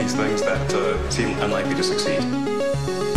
these things that uh, seem unlikely to succeed.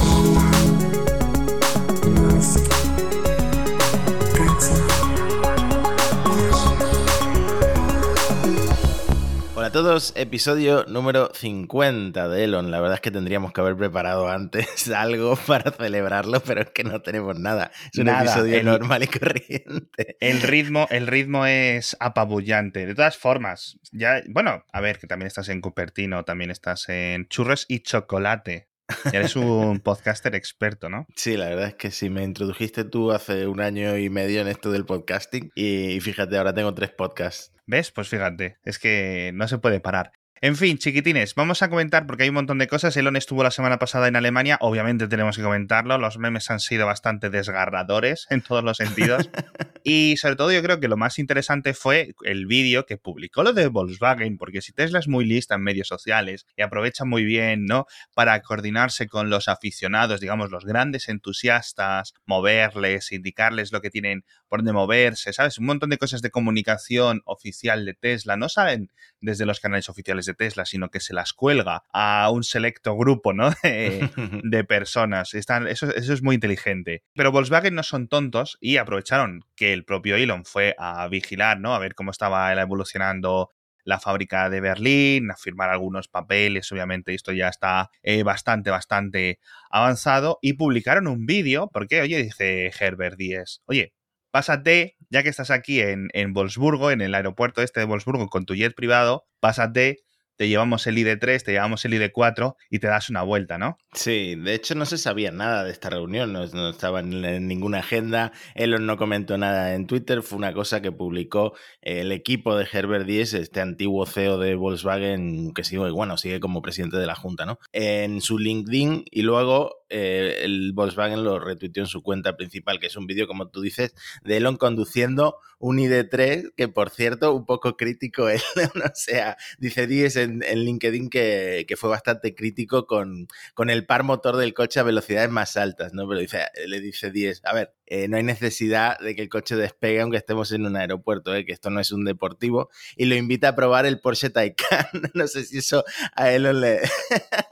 Todos, episodio número 50 de Elon. La verdad es que tendríamos que haber preparado antes algo para celebrarlo, pero es que no tenemos nada. Es un Nada, episodio el- normal y corriente. El ritmo, el ritmo es apabullante. De todas formas, ya, bueno, a ver, que también estás en Cupertino, también estás en churros y chocolate. Eres un podcaster experto, ¿no? Sí, la verdad es que sí, me introdujiste tú hace un año y medio en esto del podcasting y fíjate, ahora tengo tres podcasts. ¿Ves? Pues fíjate, es que no se puede parar. En fin, chiquitines, vamos a comentar porque hay un montón de cosas. Elon estuvo la semana pasada en Alemania, obviamente tenemos que comentarlo. Los memes han sido bastante desgarradores en todos los sentidos. Y sobre todo yo creo que lo más interesante fue el vídeo que publicó lo de Volkswagen, porque si Tesla es muy lista en medios sociales y aprovecha muy bien, ¿no? Para coordinarse con los aficionados, digamos, los grandes entusiastas, moverles, indicarles lo que tienen por dónde moverse, ¿sabes? Un montón de cosas de comunicación oficial de Tesla. No salen desde los canales oficiales de Tesla, sino que se las cuelga a un selecto grupo, ¿no? De, de personas. Están, eso, eso es muy inteligente. Pero Volkswagen no son tontos y aprovecharon que el propio Elon fue a vigilar, ¿no? A ver cómo estaba evolucionando la fábrica de Berlín, a firmar algunos papeles, obviamente esto ya está eh, bastante, bastante avanzado, y publicaron un vídeo, porque, oye, dice Herbert Díez, oye, pásate, ya que estás aquí en, en Wolfsburgo, en el aeropuerto este de Wolfsburgo, con tu jet privado, pásate, te llevamos el ID3, te llevamos el ID4 y te das una vuelta, ¿no? Sí, de hecho no se sabía nada de esta reunión, no, estaba en, ninguna agenda, Elon no comentó nada en Twitter, fue una cosa que publicó el equipo de Herbert Diess, este antiguo CEO de Volkswagen, que sigue, bueno, sigue como presidente de la Junta, ¿no? En su LinkedIn y luego eh, el Volkswagen lo retuiteó en su cuenta principal, que es un vídeo, como tú dices, de Elon conduciendo un ID3, que por cierto, un poco crítico él, o sea, dice Diess en, en LinkedIn que, que, fue bastante crítico con, con el par motor del coche a velocidades más altas, ¿no? Pero dice, le dice 10, a ver, eh, no hay necesidad de que el coche despegue aunque estemos en un aeropuerto, ¿eh? que esto no es un deportivo, y lo invita a probar el Porsche Taycan. no sé si eso a él le...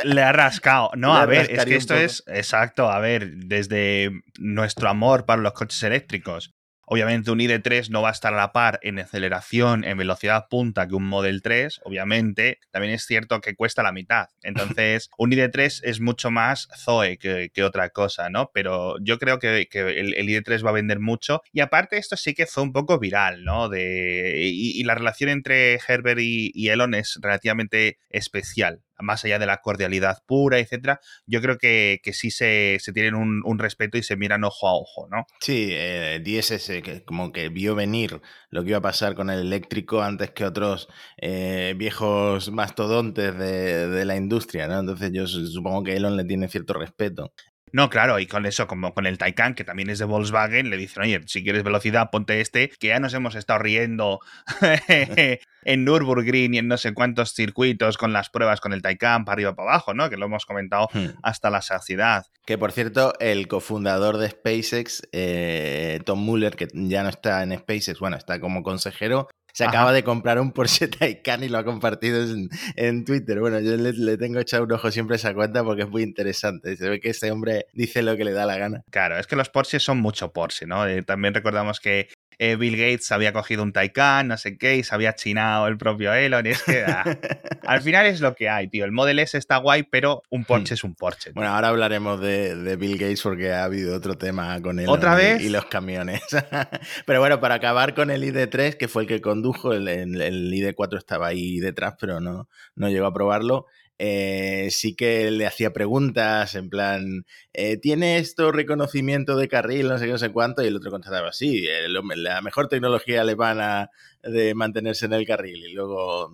le ha rascado. No, le a ver, es que esto es, exacto, a ver, desde nuestro amor para los coches eléctricos, Obviamente un ID3 no va a estar a la par en aceleración, en velocidad punta que un Model 3, obviamente. También es cierto que cuesta la mitad. Entonces, un ID3 es mucho más Zoe que, que otra cosa, ¿no? Pero yo creo que, que el, el, ID3 va a vender mucho. Y aparte, esto sí que fue un poco viral, ¿no? De, y, y la relación entre Herbert y, y Elon es relativamente especial más allá de la cordialidad pura, etcétera, yo creo que, que sí se, se tienen un, respeto y se miran ojo a ojo, ¿no? Sí, eh, DSS que como que vio venir lo que iba a pasar con el eléctrico antes que otros eh, viejos mastodontes de, de, la industria, ¿no? Entonces yo supongo que Elon le tiene cierto respeto. No, claro, y con eso, como con el Taycan, que también es de Volkswagen, le dicen, oye, si quieres velocidad, ponte este, que ya nos hemos estado riendo en Nürburgring y en no sé cuántos circuitos con las pruebas con el Taycan para arriba para abajo, ¿no? Que lo hemos comentado hmm. hasta la saciedad. Que por cierto, el cofundador de SpaceX, eh, Tom Muller, que ya no está en SpaceX, bueno, está como consejero, se Ajá. acaba de comprar un Porsche Taycan y lo ha compartido en, en Twitter. Bueno, yo le, le, tengo echado un ojo siempre a esa cuenta porque es muy interesante. Se ve que este hombre dice lo que le da la gana. Claro, es que los Porsches son mucho Porsche, ¿no? Eh, también recordamos que eh, Bill Gates había cogido un Taycan, no sé qué, y se había chinado el propio Elon. Y es que ah, al final es lo que hay, tío. El Model S está guay, pero un Porsche hmm. es un Porsche. Tío. Bueno, ahora hablaremos de, de, Bill Gates porque ha habido otro tema con él. ¿Otra y, vez? Y los camiones. pero bueno, para acabar con el ID3, que fue el que condujo, el, el, el ID4 estaba ahí detrás, pero no, no llegó a probarlo. Eh, sí que le hacía preguntas en plan, eh, ¿tiene esto reconocimiento de carril? No sé qué, no sé cuánto. Y el otro contestaba, sí, la mejor tecnología alemana de mantenerse en el carril. Y luego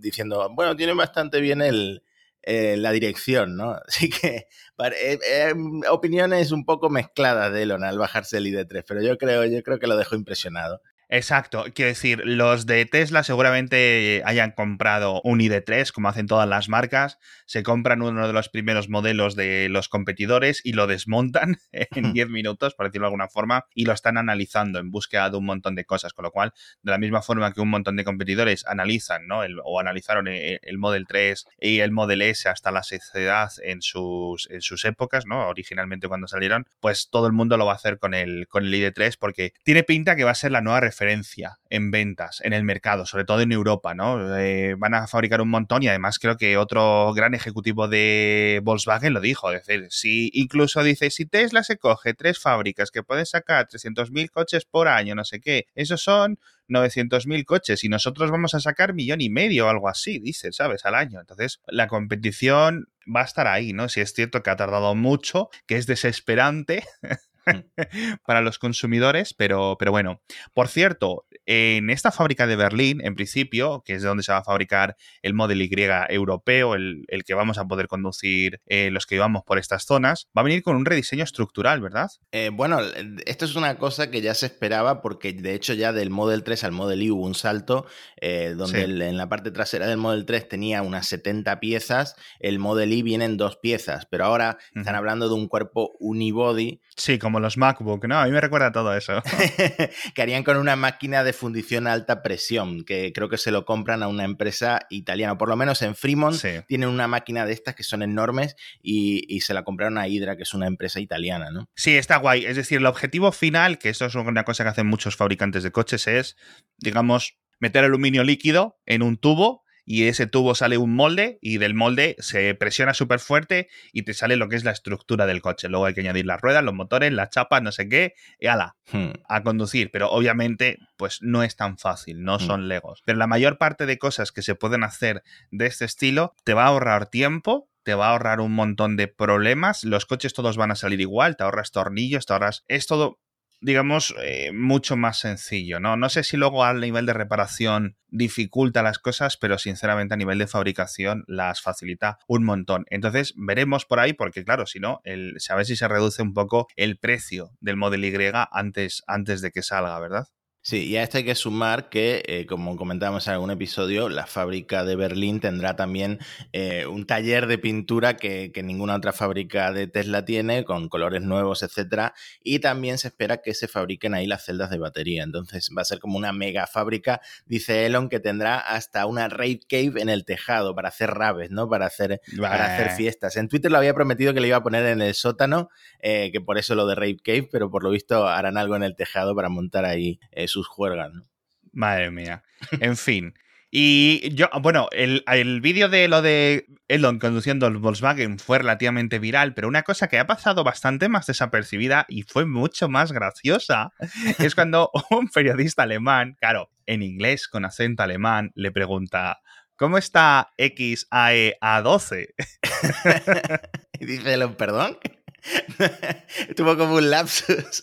diciendo, bueno, tiene bastante bien el, eh, la dirección, ¿no? Así que eh, eh, opiniones un poco mezcladas de Elon al bajarse el ID3, pero yo creo, yo creo que lo dejó impresionado. Exacto, quiero decir, los de Tesla seguramente hayan comprado un ID3, como hacen todas las marcas, se compran uno de los primeros modelos de los competidores y lo desmontan en 10 minutos, por decirlo de alguna forma, y lo están analizando en búsqueda de un montón de cosas, con lo cual, de la misma forma que un montón de competidores analizan, ¿no? o analizaron el, el, Model 3 y el Model S hasta la sociedad en sus, en sus épocas, ¿no? Originalmente cuando salieron, pues todo el mundo lo va a hacer con el, con el ID3 porque tiene pinta que va a ser la nueva referencia en ventas en el mercado, sobre todo en Europa, ¿no? Eh, van a fabricar un montón y además creo que otro gran ejecutivo de Volkswagen lo dijo, es decir, si incluso dice, si Tesla se coge tres fábricas que pueden sacar 300.000 coches por año, no sé qué, esos son 900.000 coches y nosotros vamos a sacar millón y medio o algo así, dice, ¿sabes? Al año. Entonces, la competición va a estar ahí, ¿no? Si es cierto que ha tardado mucho, que es desesperante, para los consumidores, pero, pero bueno. Por cierto, en esta fábrica de Berlín, en principio, que es de donde se va a fabricar el Model Y europeo, el, que vamos a poder conducir eh, los que íbamos por estas zonas, va a venir con un rediseño estructural, ¿verdad? Eh, bueno, esto es una cosa que ya se esperaba porque de hecho ya del Model 3 al Model Y hubo un salto eh, donde en la parte trasera del Model 3 tenía unas 70 piezas, el Model Y viene en dos piezas, pero ahora están hablando de un cuerpo unibody. Sí, como los MacBook, ¿no? A mí me recuerda todo eso. que harían con una máquina de fundición a alta presión, que creo que se lo compran a una empresa italiana, por lo menos en Fremont tienen una máquina de estas que son enormes y, se la compraron a Hydra, que es una empresa italiana, ¿no? Sí, está guay. Es decir, el objetivo final, que esto es una cosa que hacen muchos fabricantes de coches, es, digamos, meter aluminio líquido en un tubo y ese tubo sale un molde y del molde se presiona súper fuerte y te sale lo que es la estructura del coche. Luego hay que añadir las ruedas, los motores, las chapas, no sé qué, y ala, hmm. a conducir. Pero obviamente, pues no es tan fácil, no hmm. son legos. Pero la mayor parte de cosas que se pueden hacer de este estilo te va a ahorrar tiempo, te va a ahorrar un montón de problemas. Los coches todos van a salir igual, te ahorras tornillos, te ahorras. Es todo digamos, eh, mucho más sencillo, ¿no? No sé si luego al nivel de reparación dificulta las cosas, pero sinceramente a nivel de fabricación las facilita un montón. Entonces veremos por ahí, porque claro, si no, el, a ver si se reduce un poco el precio del Model Y antes, antes de que salga, ¿verdad? Sí, y a esto hay que sumar que, eh, como comentábamos en algún episodio, la fábrica de Berlín tendrá también eh, un taller de pintura que, ninguna otra fábrica de Tesla tiene, con colores nuevos, etcétera, y también se espera que se fabriquen ahí las celdas de batería. Entonces va a ser como una mega fábrica, dice Elon, que tendrá hasta una rave cave en el tejado para hacer raves, ¿no? Para hacer, para hacer fiestas. En Twitter lo había prometido que le iba a poner en el sótano, eh, que por eso lo de rave cave, pero por lo visto harán algo en el tejado para montar ahí sus juegan. ¿no? Madre mía. En fin. Y yo, bueno, el, vídeo de lo de Elon conduciendo el Volkswagen fue relativamente viral, pero una cosa que ha pasado bastante más desapercibida y fue mucho más graciosa es cuando un periodista alemán, claro, en inglés con acento alemán, le pregunta, ¿cómo está XAE A12? y dice Elon, perdón. Tuvo como un lapsus.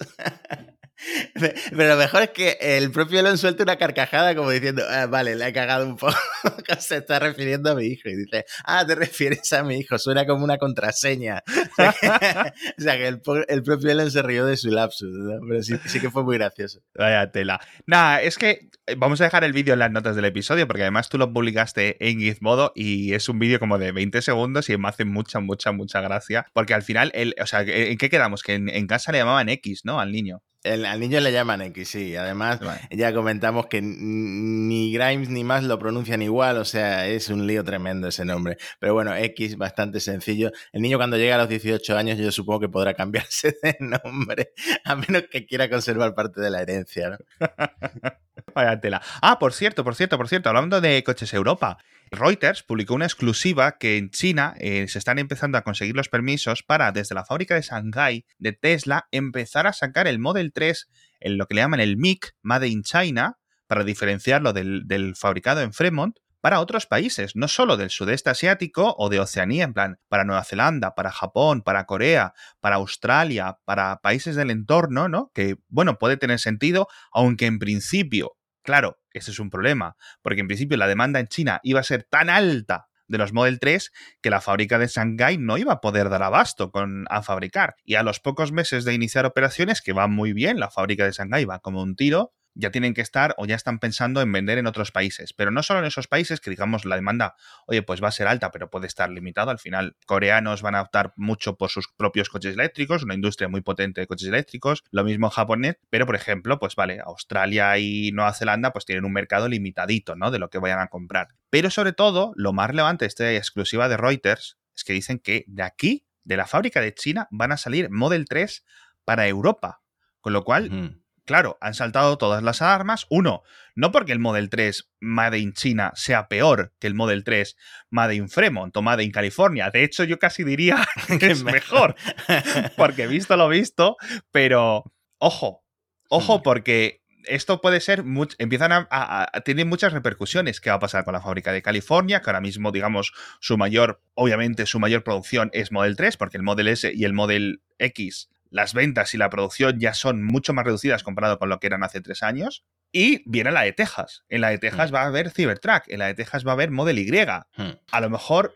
Pero lo mejor es que el propio Elon suelta una carcajada como diciendo, ah, vale, le he cagado un poco. Se está refiriendo a mi hijo y dice, ah, te refieres a mi hijo, suena como una contraseña. o sea que el, propio Elon se rió de su lapsus, pero sí, sí, que fue muy gracioso. Vaya tela. Nada, es que eh, vamos a dejar el vídeo en las notas del episodio porque además tú lo publicaste en Gizmodo y es un vídeo como de 20 segundos y me hace mucha, mucha, mucha gracia porque al final, el, o sea, ¿en qué quedamos? Que en casa le llamaban X, ¿no? Al niño. El, al niño le llaman X, sí. Además, ya comentamos que ni Grimes ni más lo pronuncian igual, o sea, es un lío tremendo ese nombre. Pero bueno, X, bastante sencillo. El niño cuando llega a los 18 años, yo supongo que podrá cambiarse de nombre, a menos que quiera conservar parte de la herencia, ¿no? Vaya tela. Ah, por cierto, por cierto, por cierto, hablando de coches Europa. Reuters publicó una exclusiva que en China eh, se están empezando a conseguir los permisos para, desde la fábrica de Shanghai de Tesla, empezar a sacar el Model 3 en lo que le llaman el MIC, Made in China, para diferenciarlo del, del fabricado en Fremont, para otros países, no solo del sudeste asiático o de Oceanía, en plan, para Nueva Zelanda, para Japón, para Corea, para Australia, para países del entorno, ¿no? Que, bueno, puede tener sentido, aunque en principio Claro, ese es un problema, porque en principio la demanda en China iba a ser tan alta de los Model 3 que la fábrica de Shanghai no iba a poder dar abasto con, a fabricar. Y a los pocos meses de iniciar operaciones, que va muy bien, la fábrica de Shanghai va como un tiro, ya tienen que estar o ya están pensando en vender en otros países. Pero no solo en esos países que digamos la demanda, oye, pues va a ser alta, pero puede estar limitado. Al final, coreanos van a optar mucho por sus propios coches eléctricos, una industria muy potente de coches eléctricos. Lo mismo japonés, pero por ejemplo, pues vale, Australia y Nueva Zelanda pues tienen un mercado limitadito, ¿no? De lo que vayan a comprar. Pero sobre todo, lo más relevante de esta exclusiva de Reuters es que dicen que de aquí, de la fábrica de China, van a salir Model 3 para Europa. Con lo cual, claro, han saltado todas las alarmas. Uno, no porque el Model 3 Made in China sea peor que el Model 3 Made in Fremont o Made in California. De hecho, yo casi diría que es mejor, porque visto lo visto, pero ojo, ojo, porque esto puede ser, empiezan a, a, tienen muchas repercusiones. ¿Qué va a pasar con la fábrica de California? Que ahora mismo, digamos, su mayor, obviamente, su mayor producción es Model 3, porque el Model S y el Model X las ventas y la producción ya son mucho más reducidas comparado con lo que eran hace tres años. Y viene la de Texas. En la de Texas mm. va a haber Cybertruck, en la de Texas va a haber Model Y. Hmm. A lo mejor,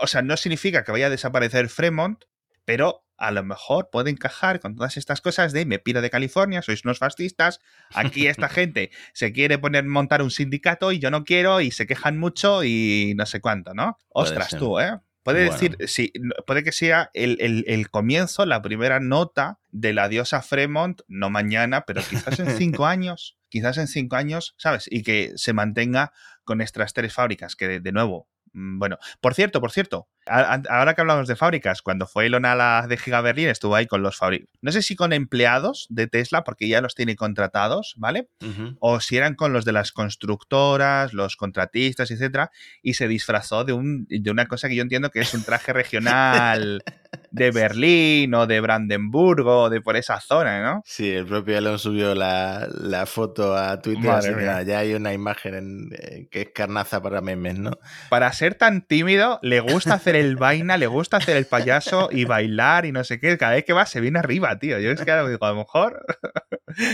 o sea, no significa que vaya a desaparecer Fremont, pero a lo mejor puede encajar con todas estas cosas de me piro de California, sois unos fascistas, aquí esta gente se quiere poner montar un sindicato y yo no quiero y se quejan mucho y no sé cuánto, ¿no? Ostras tú, ¿eh? Puede decir, sí, puede que sea el, comienzo, la primera nota de la diosa Fremont, no mañana, pero quizás en cinco años, quizás en cinco años, ¿sabes? Y que se mantenga con estas tres fábricas, que de nuevo, bueno, por cierto, por cierto, ahora que hablamos de fábricas, cuando fue Elon a la de Giga Berlin, estuvo ahí con los fábricos. No sé si con empleados de Tesla, porque ya los tiene contratados, ¿vale? O si eran con los de las constructoras, los contratistas, etcétera, y se disfrazó de, un, de una cosa que yo entiendo que es un traje regional de Berlín o de Brandenburgo o de por esa zona, ¿no? Sí, el propio Elon subió la, foto a Twitter, ya hay una imagen en, eh, que es carnaza para memes, ¿no? Para ser tan tímido, le gusta hacer el vaina, le gusta hacer el payaso y bailar y no sé qué. Cada vez que va se viene arriba, tío. Yo es que digo, a lo mejor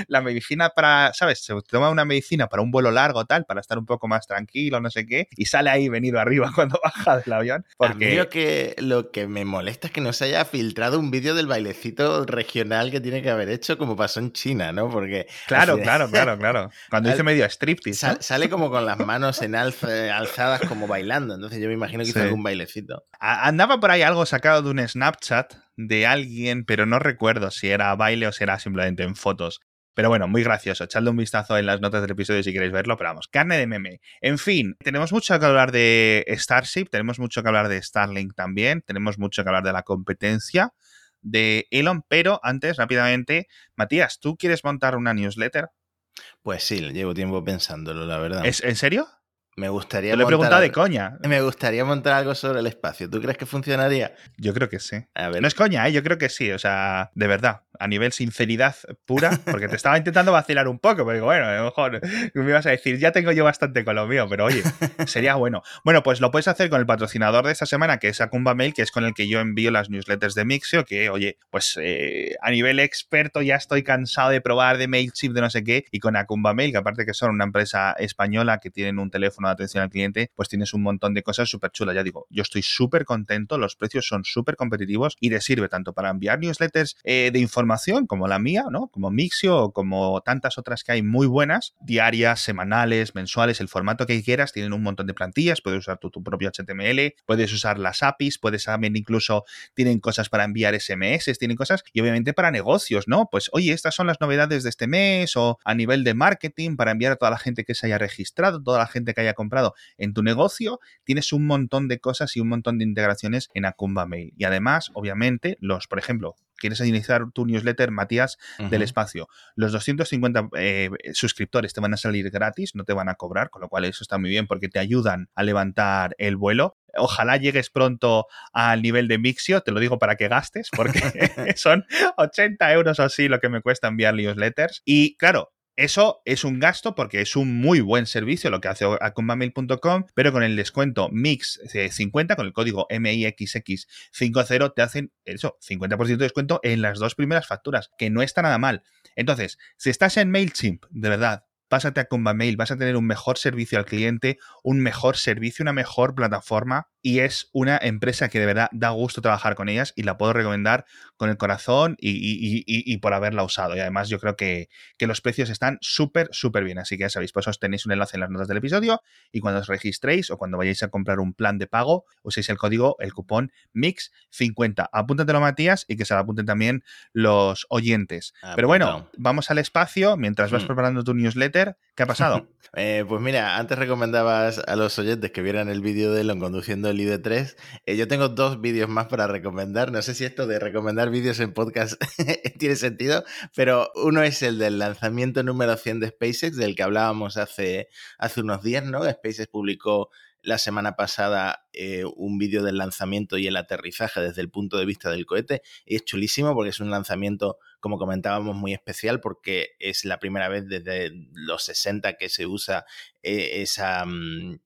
la medicina para, ¿sabes? Se toma una medicina para un vuelo largo, tal, para estar un poco más tranquilo, no sé qué, y sale ahí venido arriba cuando baja del avión. Porque... lo que, lo que me molesta es que no se haya filtrado un vídeo del bailecito regional que tiene que haber hecho, como pasó en China, ¿no? Porque. Claro, claro, claro, claro. Cuando dice medio striptease. sale como con las manos en alzadas, como bailando. Entonces yo me imagino que hizo algún bailecito. Andaba por ahí algo sacado de un Snapchat de alguien, pero no recuerdo si era baile o si era simplemente en fotos. Pero bueno, muy gracioso. Echadle un vistazo en las notas del episodio si queréis verlo, pero vamos, carne de meme. En fin, tenemos mucho que hablar de Starship, tenemos mucho que hablar de Starlink también, tenemos mucho que hablar de la competencia de Elon, pero antes, rápidamente, Matías, ¿tú quieres montar una newsletter? Pues sí, llevo tiempo pensándolo, la verdad. ¿Es, ¿En serio? Me gustaría. Te lo he preguntado de coña. Me gustaría montar algo sobre el espacio. ¿Tú crees que funcionaría? Yo creo que sí. No es coña, ¿eh? yo creo que sí. O sea, de verdad, a nivel sinceridad pura, porque te estaba intentando vacilar un poco, pero bueno, a lo mejor me ibas a decir, ya tengo yo bastante con lo mío, pero oye, sería bueno. Bueno, pues lo puedes hacer con el patrocinador de esta semana, que es Acumba Mail, que es con el que yo envío las newsletters de Mixio, que oye, pues eh, a nivel experto ya estoy cansado de probar de MailChimp, de no sé qué, y con Acumba Mail, que aparte que son una empresa española que tienen un teléfono de atención al cliente, pues tienes un montón de cosas súper chulas. Ya digo, yo estoy súper contento, los precios son súper competitivos y te sirve tanto para enviar newsletters eh, de información como la mía, ¿no? Como Mixio como tantas otras que hay muy buenas, diarias, semanales, mensuales, el formato que quieras, tienen un montón de plantillas, puedes usar tu, tu propio HTML, puedes usar las APIs, puedes también incluso, tienen cosas para enviar SMS, tienen cosas y obviamente para negocios, ¿no? Pues oye, estas son las novedades de este mes o a nivel de marketing para enviar a toda la gente que se haya registrado, toda la gente que haya comprado en tu negocio, tienes un montón de cosas y un montón de integraciones en Acumba Mail. Y además, obviamente, los, por ejemplo, quieres iniciar tu newsletter, Matías, del espacio. Los 250 eh, suscriptores te van a salir gratis, no te van a cobrar, con lo cual eso está muy bien porque te ayudan a levantar el vuelo. Ojalá llegues pronto al nivel de Mixio, te lo digo para que gastes, porque son 80 euros o así lo que me cuesta enviar newsletters. Y claro, eso es un gasto porque es un muy buen servicio lo que hace acumbamail.com, pero con el descuento MIX50, con el código MIXX50, te hacen eso, 50% de descuento en las dos primeras facturas, que no está nada mal. Entonces, si estás en MailChimp, de verdad, pásate a Mail, vas a tener un mejor servicio al cliente, un mejor servicio, una mejor plataforma y es una empresa que de verdad da gusto trabajar con ellas y la puedo recomendar con el corazón y, por haberla usado. Y además yo creo que, los precios están súper, súper bien. Así que ya sabéis, pues os tenéis un enlace en las notas del episodio y cuando os registréis o cuando vayáis a comprar un plan de pago, uséis el código, el cupón MIX50. Apúntatelo, Matías, y que se lo apunten también los oyentes. Pero bueno, vamos al espacio mientras vas mm. preparando tu newsletter. ¿Qué ha pasado? Eh, pues mira, antes recomendabas a los oyentes que vieran el vídeo de Elon conduciendo el ID3. Eh, yo tengo dos vídeos más para recomendar. No sé si esto de recomendar vídeos en podcast tiene sentido, pero uno es el del lanzamiento número 100 de SpaceX, del que hablábamos hace, hace unos días, ¿no? SpaceX publicó la semana pasada eh, un vídeo del lanzamiento y el aterrizaje desde el punto de vista del cohete. Y es chulísimo porque es un lanzamiento, como comentábamos, muy especial porque es la primera vez desde los 60 que se usa eh, esa... Mm,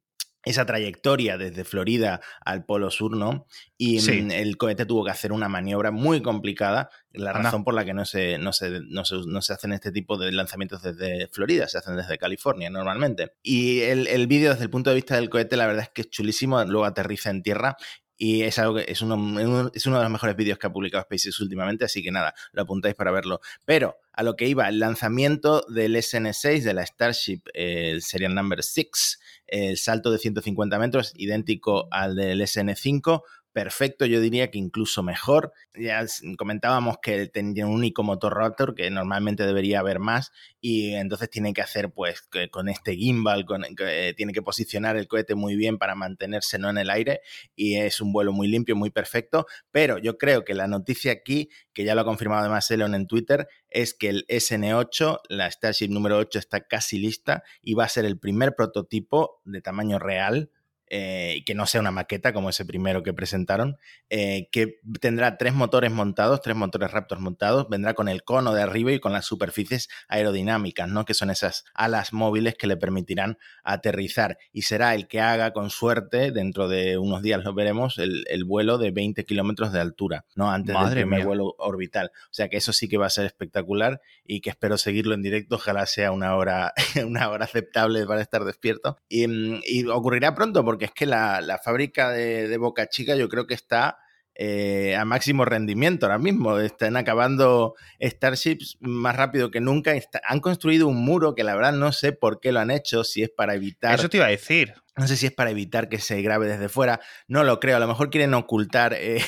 esa trayectoria desde Florida al Polo Sur, ¿no? Y mm, el cohete tuvo que hacer una maniobra muy complicada, la razón por la que no se, no, se, no, se, hacen este tipo de lanzamientos desde Florida, se hacen desde California normalmente. Y el, el vídeo desde el punto de vista del cohete, la verdad es que es chulísimo, luego aterriza en tierra y es algo que es uno, es uno de los mejores vídeos que ha publicado SpaceX últimamente, así que nada, lo apuntáis para verlo. Pero a lo que iba, el lanzamiento del SN6, de la Starship, el Serial Number 6, el salto de 150 metros, idéntico al del SN5, perfecto, yo diría que incluso mejor. Ya comentábamos que tenía un único motor Raptor, que normalmente debería haber más, y entonces tiene que hacer, pues, con este gimbal, con, eh, tiene que posicionar el cohete muy bien para mantenerse no en el aire, y es un vuelo muy limpio, muy perfecto. Pero yo creo que la noticia aquí, que ya lo ha confirmado además Elon en Twitter, es que el SN8, la Starship número 8, está casi lista y va a ser el primer prototipo de tamaño real eh, que no sea una maqueta como ese primero que presentaron, eh, que tendrá tres motores montados, tres motores Raptors montados, vendrá con el cono de arriba y con las superficies aerodinámicas, ¿no? que son esas alas móviles que le permitirán aterrizar y será el que haga con suerte, dentro de unos días lo veremos, el, vuelo de 20 kilómetros de altura, ¿no? antes del primer vuelo orbital. O sea que eso sí que va a ser espectacular y que espero seguirlo en directo, ojalá sea una hora, una hora aceptable para estar despierto. Y, mm, y ocurrirá pronto porque porque es que la, fábrica de, Boca Chica yo creo que está eh, a máximo rendimiento ahora mismo. Están acabando Starships más rápido que nunca. han construido un muro que la verdad no sé por qué lo han hecho, si es para evitar... Eso te iba a decir. No sé si es para evitar que se grabe desde fuera, no lo creo, a lo mejor quieren ocultar, eh,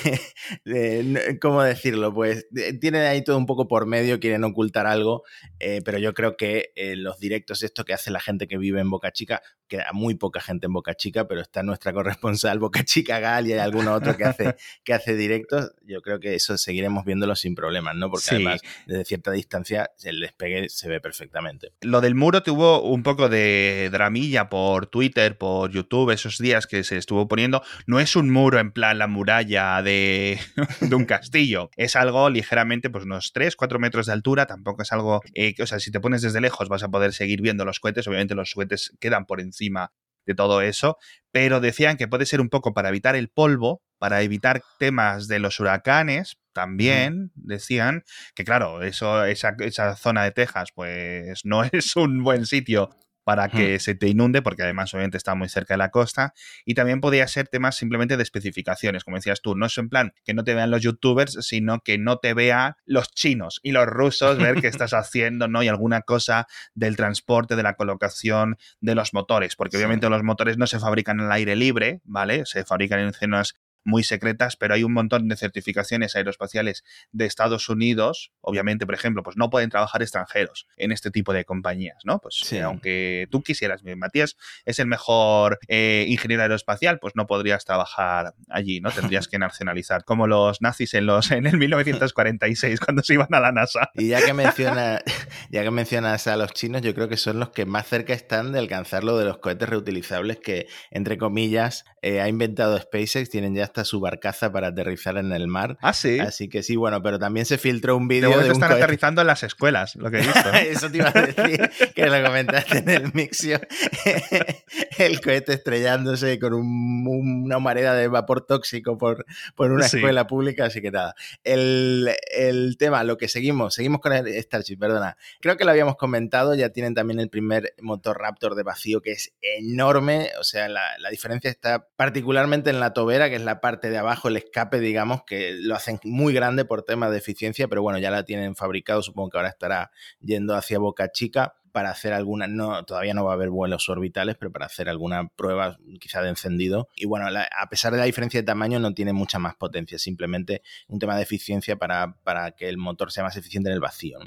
¿cómo decirlo? Pues tienen ahí todo un poco por medio, quieren ocultar algo, eh, pero yo creo que eh, los directos, esto que hace la gente que vive en Boca Chica, queda muy poca gente en Boca Chica, pero está nuestra corresponsal Boca Chica Gal y hay alguno otro que hace, que hace directos, yo creo que eso seguiremos viéndolo sin problemas, ¿no? Porque además, desde cierta distancia, el despegue se ve perfectamente. Lo del muro tuvo un poco de dramilla por Twitter, por YouTube esos días que se estuvo poniendo, no es un muro en plan la muralla de, un castillo, es algo ligeramente, pues unos 3, 4 metros de altura, tampoco es algo, eh, o sea, si te pones desde lejos vas a poder seguir viendo los cohetes, obviamente los cohetes quedan por encima de todo eso, pero decían que puede ser un poco para evitar el polvo, para evitar temas de los huracanes, también decían que claro, eso, esa, esa zona de Texas, pues no es un buen sitio para que se te inunde, porque además obviamente está muy cerca de la costa. Y también podría ser temas simplemente de especificaciones, como decías tú, no es en plan que no te vean los youtubers, sino que no te vean los chinos y los rusos ver qué estás haciendo, ¿no? Y alguna cosa del transporte, de la colocación de los motores, porque obviamente los motores no se fabrican en el aire libre, ¿vale? Se fabrican en zonas muy secretas, pero hay un montón de certificaciones aeroespaciales de Estados Unidos, obviamente, por ejemplo, pues no pueden trabajar extranjeros en este tipo de compañías, ¿no? Pues aunque tú quisieras, Matías es el mejor eh, ingeniero aeroespacial, pues no podrías trabajar allí, ¿no? Tendrías que nacionalizar, como los nazis en los en el 1946 cuando se iban a la NASA. Y ya que menciona, ya que mencionas a los chinos, yo creo que son los que más cerca están de alcanzar lo de los cohetes reutilizables que, entre comillas, eh, ha inventado SpaceX, tienen ya hasta su barcaza para aterrizar en el mar. Ah, sí. Así que sí, bueno, pero también se filtró un vídeo. De De un están cohete- aterrizando en las escuelas, lo que he visto. Eso te iba a decir, que lo comentaste en el mixio. el cohete estrellándose con un- una humareda de vapor tóxico por, por una Sí. escuela pública, así que nada. El, el tema, lo que seguimos, seguimos con el Starship, perdona. Creo que lo habíamos comentado, ya tienen también el primer motor Raptor de vacío que es enorme, o sea, la, la diferencia está particularmente en la tobera, que es la parte de abajo, el escape, digamos, que lo hacen muy grande por tema de eficiencia, pero bueno, ya la tienen fabricado, supongo que ahora estará yendo hacia Boca Chica para hacer alguna, no, todavía no va a haber vuelos orbitales, pero para hacer alguna prueba quizá de encendido. Y bueno, la- a pesar de la diferencia de tamaño, no tiene mucha más potencia, simplemente un tema de eficiencia para, para que el motor sea más eficiente en el vacío.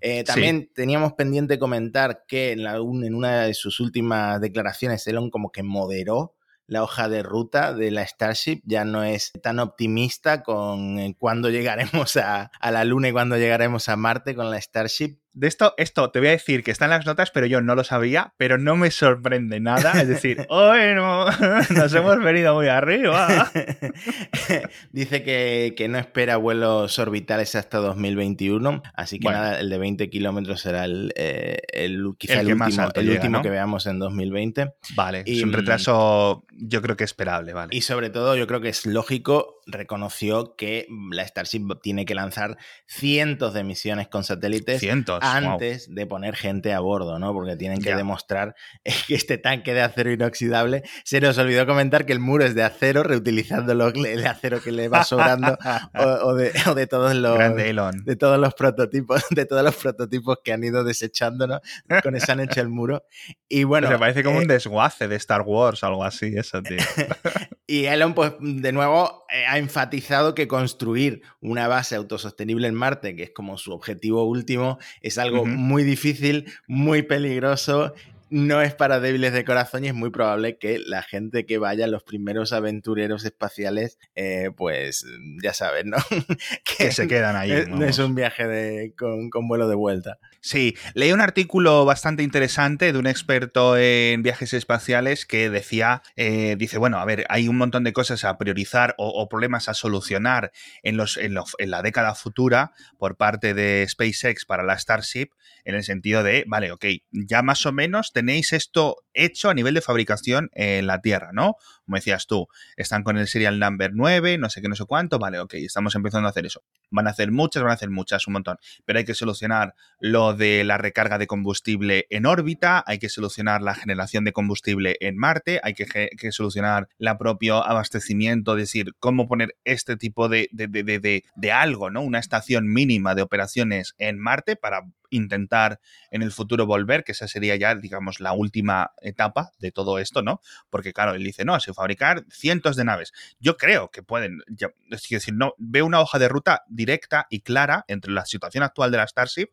Eh, también teníamos pendiente comentar que en, la- en una de sus últimas declaraciones, Elon como que moderó la hoja de ruta de la Starship ya no es tan optimista con eh, cuándo llegaremos a, a la Luna y cuándo llegaremos a Marte con la Starship. De esto, esto te voy a decir que está en las notas, pero yo no lo sabía, pero no me sorprende nada. Es decir, bueno, nos hemos venido muy arriba. Dice que, que no espera vuelos orbitales hasta 2021, así que Bueno. nada, el de 20 kilómetros será el, eh, el- quizá El el, que más último, alto el llega, último ¿no? que veamos en 2020. Vale, Y, es un retraso yo creo que esperable, vale. Y sobre todo, yo creo que es lógico, reconoció que la Starship tiene que lanzar cientos de misiones con satélites Cientos. wow. antes de poner gente a bordo, ¿no? Porque tienen que Ya. demostrar que este tanque de acero inoxidable. Se nos olvidó comentar que el muro es de acero, reutilizando lo- el acero que le va sobrando o, o de, o de todos los. Grande Elon. De todos los prototipos, de todos los prototipos que han ido desechando, ¿no? Con eso han hecho el muro. Y bueno. Se parece como eh, un desguace de Star Wars, algo así, eso, tío. Y Elon, pues, de nuevo, eh, ha enfatizado que construir una base autosostenible en Marte, que es como su objetivo último, es algo muy difícil, muy peligroso. No es para débiles de corazón y es muy probable que la gente que vaya, los primeros aventureros espaciales, eh, pues ya saben, ¿no? que se quedan ahí. no es un viaje de, con, con vuelo de vuelta. Sí, leí un artículo bastante interesante de un experto en viajes espaciales que decía, eh, dice, bueno, a ver, hay un montón de cosas a priorizar o, problemas a solucionar en, los, en, lo- en la década futura por parte de SpaceX para la Starship, en el sentido de, vale, ok, ya más o menos tenéis esto hecho a nivel de fabricación en la Tierra, ¿no? Como decías tú, están con el serial number 9, no sé qué, no sé cuánto, vale, ok, estamos empezando a hacer eso. Van a hacer muchas, van a hacer muchas, un montón, pero hay que solucionar de la recarga de combustible en órbita, hay que solucionar la generación de combustible en Marte, hay que, que solucionar el propio abastecimiento, es decir, cómo poner este tipo de, de- de- de- algo, ¿no? Una estación mínima de operaciones en Marte para intentar en el futuro volver, que esa sería ya, digamos, la última etapa de todo esto, ¿no? Porque, claro, él dice, no, es fabricar cientos de naves. Yo creo que pueden, ya- es decir, no, veo una hoja de ruta directa y clara entre la situación actual de la Starship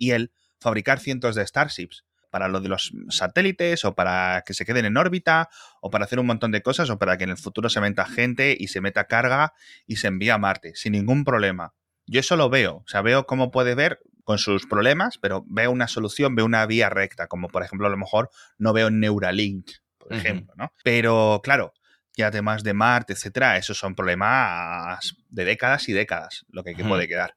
y el fabricar cientos de Starships para lo de los satélites o para que se queden en órbita o para hacer un montón de cosas o para que en el futuro se meta gente y se meta carga y se envíe a Marte sin ningún problema. Yo eso lo veo, o sea, veo cómo puede ver con sus problemas, pero veo una solución, veo una vía recta, como por ejemplo a lo mejor no veo Neuralink, por ejemplo, ¿no? Pero claro, ya temas de Marte, etcétera, esos son problemas de décadas y décadas, lo que, puede quedar.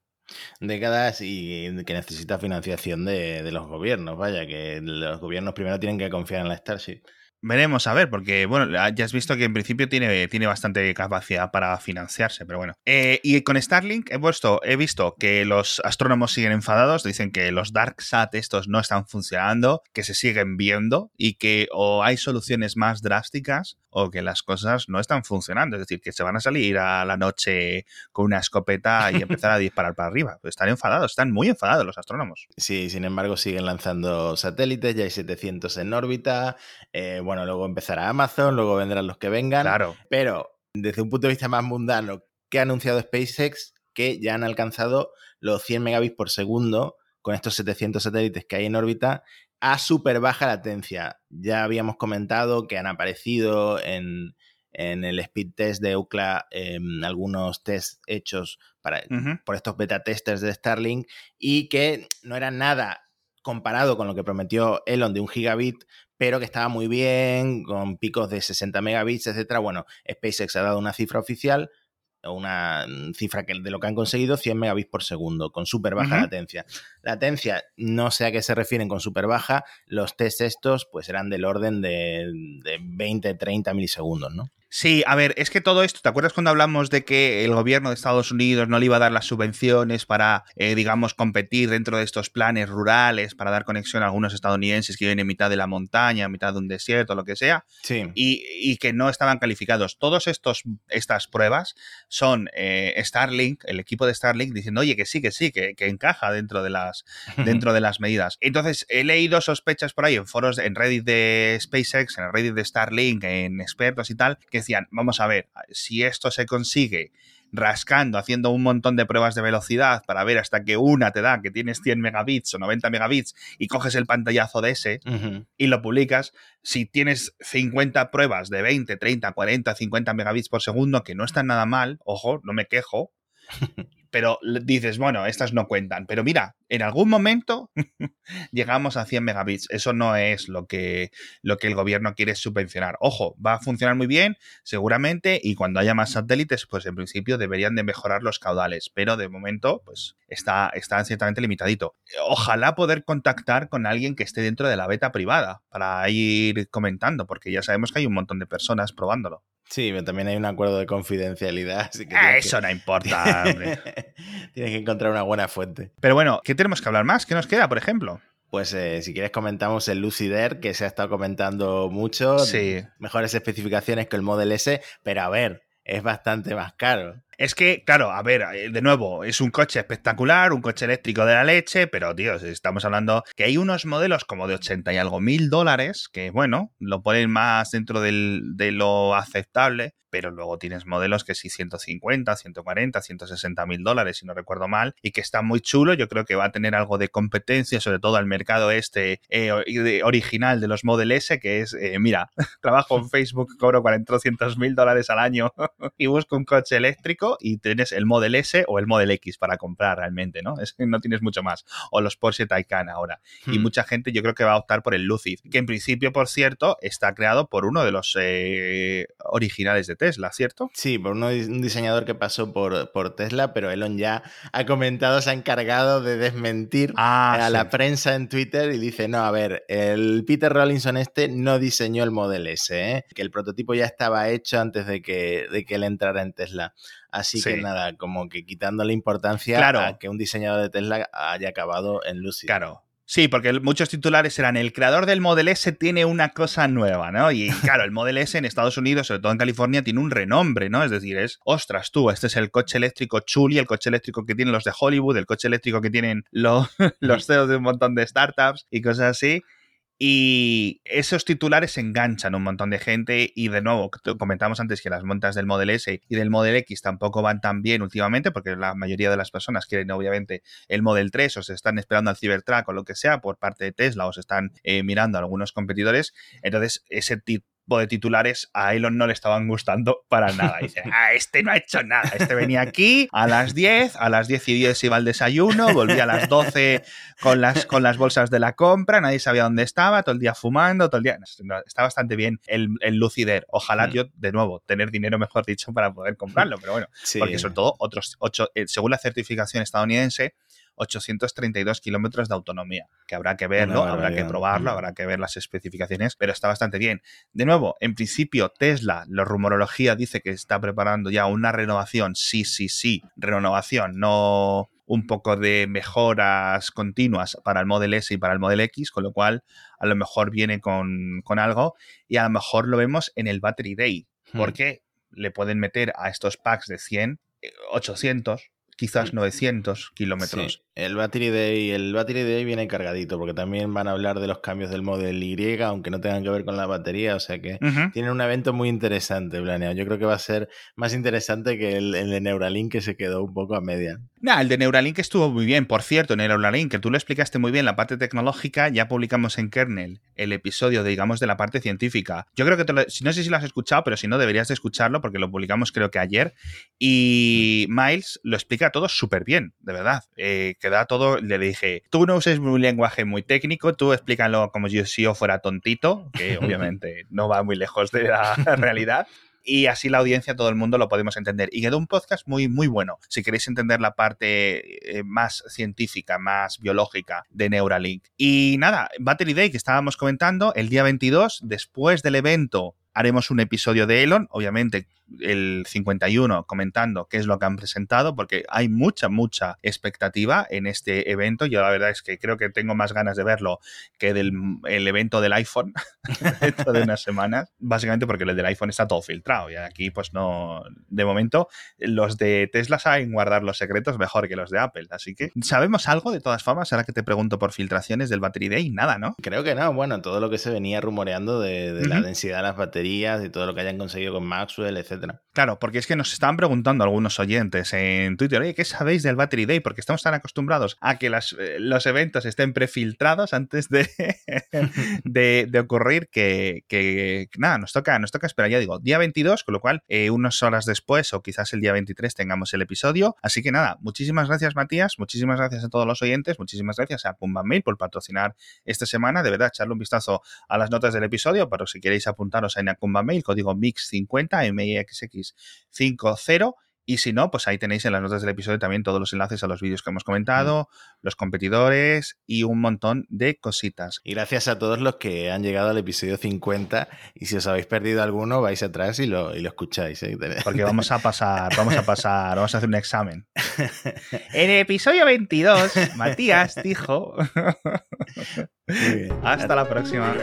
Décadas y que necesita financiación de, de los gobiernos. Vaya, que los gobiernos primero tienen que confiar en la Starship. Veremos a ver, porque bueno, ya has visto que en principio tiene, tiene bastante capacidad para financiarse, pero bueno. Eh, y con Starlink he, puesto, he visto que los astrónomos siguen enfadados, dicen que los DarkSat estos no están funcionando, que se siguen viendo y que o hay soluciones más drásticas o que las cosas no están funcionando, es decir, que se van a salir a la noche con una escopeta y empezar a disparar para arriba. Pues están enfadados, están muy enfadados los astrónomos. Sí, sin embargo, siguen lanzando satélites, ya hay 700 en órbita. eh, bueno, luego empezará Amazon, luego vendrán los que vengan. Claro. Pero desde un punto de vista más mundano, ¿qué ha anunciado SpaceX? Que ya han alcanzado los 100 megabits por segundo con estos 700 satélites que hay en órbita a súper baja latencia. Ya habíamos comentado que han aparecido en, en el speed test de UCLA em, algunos tests hechos para, por estos beta testers de Starlink y que no era nada comparado con lo que prometió Elon de un gigabit, pero que estaba muy bien, con picos de 60 megabits, etcétera. Bueno, SpaceX ha dado una cifra oficial, una cifra que de lo que han conseguido, 100 megabits por segundo, con súper baja latencia. Latencia, no sé a qué se refieren con súper baja, los test estos pues eran del orden de, de 20, 30 milisegundos, ¿no? Sí, a ver, es que todo esto, ¿te acuerdas cuando hablamos de que el gobierno de Estados Unidos no le iba a dar las subvenciones para, eh, digamos, competir dentro de estos planes rurales, para dar conexión a algunos estadounidenses que viven en mitad de la montaña, en mitad de un desierto, lo que sea, sí. y, que no estaban calificados? Todas estas pruebas son eh, Starlink, el equipo de Starlink, diciendo, oye, que sí, que sí, que, encaja dentro de, las, dentro de las medidas. Entonces, he leído sospechas por ahí en foros, en Reddit de SpaceX, en Reddit de Starlink, en expertos y tal, que decían, vamos a ver, si esto se consigue rascando, haciendo un montón de pruebas de velocidad para ver hasta que una te da que tienes 100 megabits o 90 megabits y coges el pantallazo de ese y lo publicas, si tienes 50 pruebas de 20, 30, 40, 50 megabits por segundo, que no están nada mal, ojo, no me quejo, pero dices, bueno, estas no cuentan. Pero mira, en algún momento llegamos a 100 megabits. Eso no es lo que, lo que el gobierno quiere subvencionar. Ojo, va a funcionar muy bien, seguramente, y cuando haya más satélites, pues en principio deberían de mejorar los caudales. Pero de momento, pues está, está ciertamente limitadito. Ojalá poder contactar con alguien que esté dentro de la beta privada para ir comentando, porque ya sabemos que hay un montón de personas probándolo. Sí, pero también hay un acuerdo de confidencialidad. Ah, eso no importa, hombre. tienes que encontrar una buena fuente. Pero bueno, ¿qué tenemos que hablar más? ¿Qué nos queda, por ejemplo? Pues eh, si quieres comentamos el Lucider, que se ha estado comentando mucho. Sí. Mejores especificaciones que el Model S, pero a ver, es bastante más caro. Es que, claro, a ver, eh, de nuevo, es un coche espectacular, un coche eléctrico de la leche, pero, tío, estamos hablando que hay unos modelos como de 80 y algo mil dólares, que, bueno, lo ponen más dentro de lo aceptable, pero luego tienes modelos que sí 150, 140, 160 mil dólares, si no recuerdo mal, y que está muy chulo. Yo creo que va a tener algo de competencia, sobre todo al mercado este eh, original de los Model S, que es, eh, mira, trabajo en Facebook, cobro 400 mil dólares al año y busco un coche eléctrico y tienes el Model S o el Model X para comprar realmente, ¿no? Es, no tienes mucho más. O los Porsche Taycan ahora. Y hmm. mucha gente yo creo que va a optar por el Lucid, que en principio, por cierto, está creado por uno de los eh, originales de Tesla, ¿cierto? Sí, por un diseñador que pasó por, por Tesla, pero Elon ya ha comentado, se ha encargado de desmentir ah, a la prensa en Twitter y dice, no, a ver, el Peter Rollinson este no diseñó el Model S, ¿eh? que el prototipo ya estaba hecho antes de que, de que él entrara en Tesla. Así que nada, como que quitando la importancia a que un diseñador de Tesla haya acabado en Lucid. Claro, Sí, porque muchos titulares eran el creador del Model S tiene una cosa nueva, ¿no? Y claro, el Model S en Estados Unidos, sobre todo en California, tiene un renombre, ¿no? Es decir, es, ostras, tú, este es el coche eléctrico chuli, el coche eléctrico que tienen los de Hollywood, el coche eléctrico que tienen los, los CEOs de un montón de startups y cosas así. Y esos titulares enganchan un montón de gente y de nuevo, comentamos antes que las montas del Model S y del Model X tampoco van tan bien últimamente porque la mayoría de las personas quieren obviamente el Model 3 o se están esperando al Cybertruck o lo que sea por parte de Tesla o se están eh, mirando a algunos competidores. Entonces ese de titulares a Elon no le estaban gustando para nada. dice, ah, este no ha hecho nada. Este venía aquí a las 10, a las 10 y 10 iba al desayuno, volvía a las 12 con las, con las bolsas de la compra, nadie sabía dónde estaba, todo el día fumando, todo el día... Está bastante bien el, el Lucider. Ojalá mm. yo, de nuevo, tener dinero, mejor dicho, para poder comprarlo, pero bueno, porque sobre todo, otros ocho, eh, según la certificación estadounidense, 832 kilómetros de autonomía, que habrá que verlo, habrá que probarlo, habrá que ver las especificaciones, pero está bastante bien. De nuevo, en principio, Tesla, la rumorología dice que está preparando ya una renovación, sí, sí, sí, renovación, no un poco de mejoras continuas para el Model S y para el Model X, con lo cual a lo mejor viene con, con algo y a lo mejor lo vemos en el Battery Day, hmm. porque le pueden meter a estos packs de 100, 800, quizás 900 kilómetros. el Battery Day, el Battery Day viene cargadito, porque también van a hablar de los cambios del Model Y, aunque no tengan que ver con la batería, o sea que tienen un evento muy interesante planeado. Yo creo que va a ser más interesante que el, el, de Neuralink que se quedó un poco a media. Nah, el de Neuralink estuvo muy bien. Por cierto, Neuralink, que tú lo explicaste muy bien, la parte tecnológica, ya publicamos en Kernel el episodio, de, digamos, de la parte científica. Yo creo que, te lo, no sé si lo has escuchado, pero si no, deberías de escucharlo porque lo publicamos creo que ayer. Y Miles lo explica todo súper bien, de verdad. Eh, que da todo, le dije, tú no uses un lenguaje muy técnico, tú explícalo como si yo fuera tontito, que obviamente no va muy lejos de la realidad y así la audiencia, todo el mundo lo podemos entender. Y quedó un podcast muy, muy bueno. Si queréis entender la parte eh, más científica, más biológica de Neuralink. Y nada, Battery Day que estábamos comentando, el día 22, después del evento haremos un episodio de Elon, obviamente el 51 comentando qué es lo que han presentado, porque hay mucha, mucha expectativa en este evento. Yo la verdad es que creo que tengo más ganas de verlo que del el evento del iPhone dentro de unas semanas, básicamente porque el del iPhone está todo filtrado y aquí pues no, de momento los de Tesla saben guardar los secretos mejor que los de Apple, así que ¿sabemos algo de todas formas? Ahora que te pregunto por filtraciones del Battery Day, nada, ¿no? Creo que no, bueno, todo lo que se venía rumoreando de, de la densidad de las baterías y todo lo que hayan conseguido con Maxwell, etc Claro, porque es que nos estaban preguntando algunos oyentes en Twitter, oye, ¿qué sabéis del Battery Day? Porque estamos tan acostumbrados a que eh, los eventos estén prefiltrados antes de, de, ocurrir que, nada, nos toca, nos toca esperar, ya digo, día 22, con lo cual eh, unas horas después o quizás el día 23 tengamos el episodio. Así que nada, muchísimas gracias Matías, muchísimas gracias a todos los oyentes, muchísimas gracias a Pumba Mail por patrocinar esta semana. De verdad, echarle un vistazo a las notas del episodio, pero si queréis apuntaros en Acumba Mail, código MIX50, MIXX 50 y si no, pues ahí tenéis en las notas del episodio también todos los enlaces a los vídeos que hemos comentado, los competidores y un montón de cositas. Y gracias a todos los que han llegado al episodio 50 y si os habéis perdido alguno, vais atrás y lo, y lo escucháis. ¿eh? Porque vamos a pasar, vamos a pasar, vamos a hacer un examen. en el episodio 22, Matías dijo... Hasta la próxima.